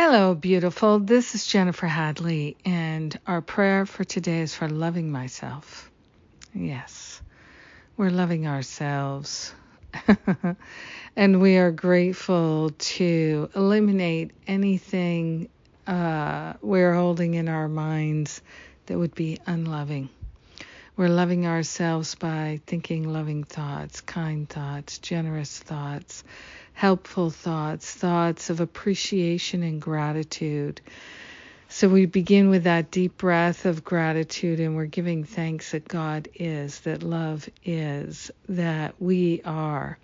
Hello, beautiful. This is Jennifer Hadley, and our prayer for today is for loving myself. Yes, we're loving ourselves. and we are grateful to eliminate anything uh, we're holding in our minds that would be unloving. We're loving ourselves by thinking loving thoughts, kind thoughts, generous thoughts, helpful thoughts, thoughts of appreciation and gratitude. So we begin with that deep breath of gratitude and we're giving thanks that God is, that love is, that we are.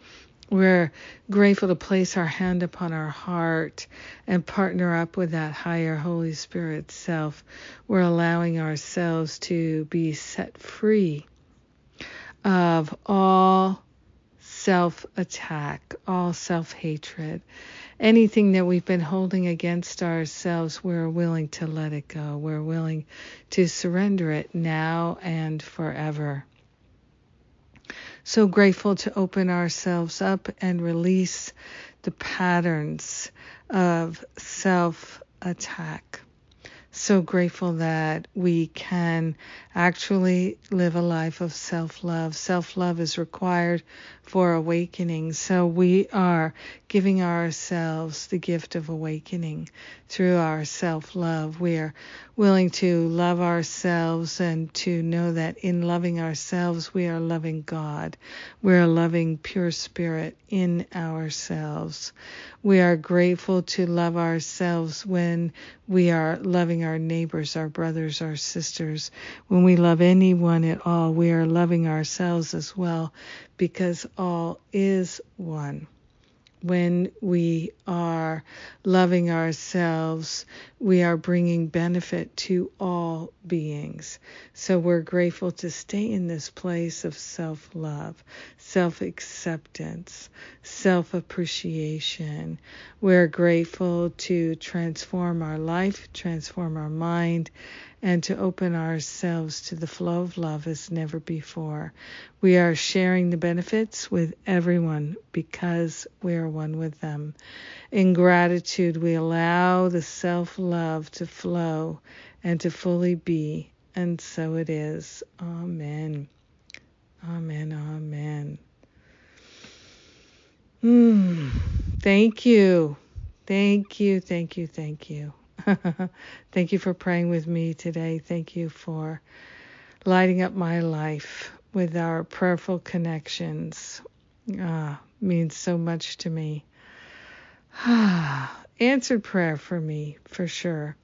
We're grateful to place our hand upon our heart and partner up with that higher Holy Spirit self. We're allowing ourselves to be set free of all self attack, all self hatred, anything that we've been holding against ourselves, we're willing to let it go. We're willing to surrender it now and forever. So grateful to open ourselves up and release the patterns of self attack so grateful that we can actually live a life of self love. Self love is required for awakening. So we are giving ourselves the gift of awakening through our self love. We are willing to love ourselves and to know that in loving ourselves, we are loving God. We're loving pure spirit in ourselves. We are grateful to love ourselves when we are loving our neighbors, our brothers, our sisters. When we love anyone at all, we are loving ourselves as well because all is one when we are loving ourselves, we are bringing benefit to all beings. So we're grateful to stay in this place of self love, self acceptance, self appreciation. We're grateful to transform our life, transform our mind, and to open ourselves to the flow of love as never before. We are sharing the benefits with everyone because we are one with them. In gratitude, we allow the self love to flow and to fully be, and so it is. Amen. Amen. Amen. Mm, thank you. Thank you. Thank you. Thank you. Thank you for praying with me today. Thank you for lighting up my life with our prayerful connections. Ah, means so much to me. Ah, answered prayer for me, for sure.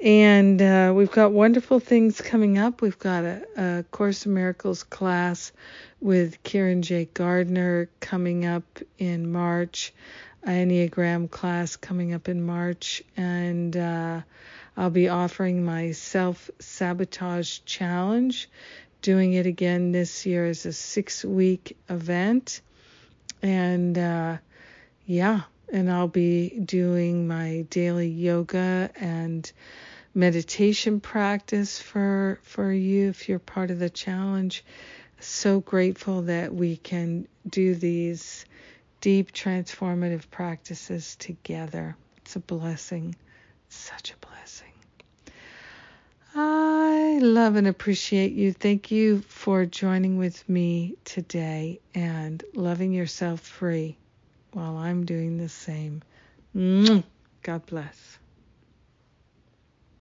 And uh, we've got wonderful things coming up. We've got a, a Course in Miracles class with Kieran J. Gardner coming up in March. Enneagram class coming up in March, and uh, I'll be offering my self sabotage challenge, doing it again this year as a six week event. And uh, yeah, and I'll be doing my daily yoga and meditation practice for for you if you're part of the challenge. So grateful that we can do these deep transformative practices together. It's a blessing, such a blessing. I love and appreciate you. Thank you for joining with me today and loving yourself free while I'm doing the same. God bless.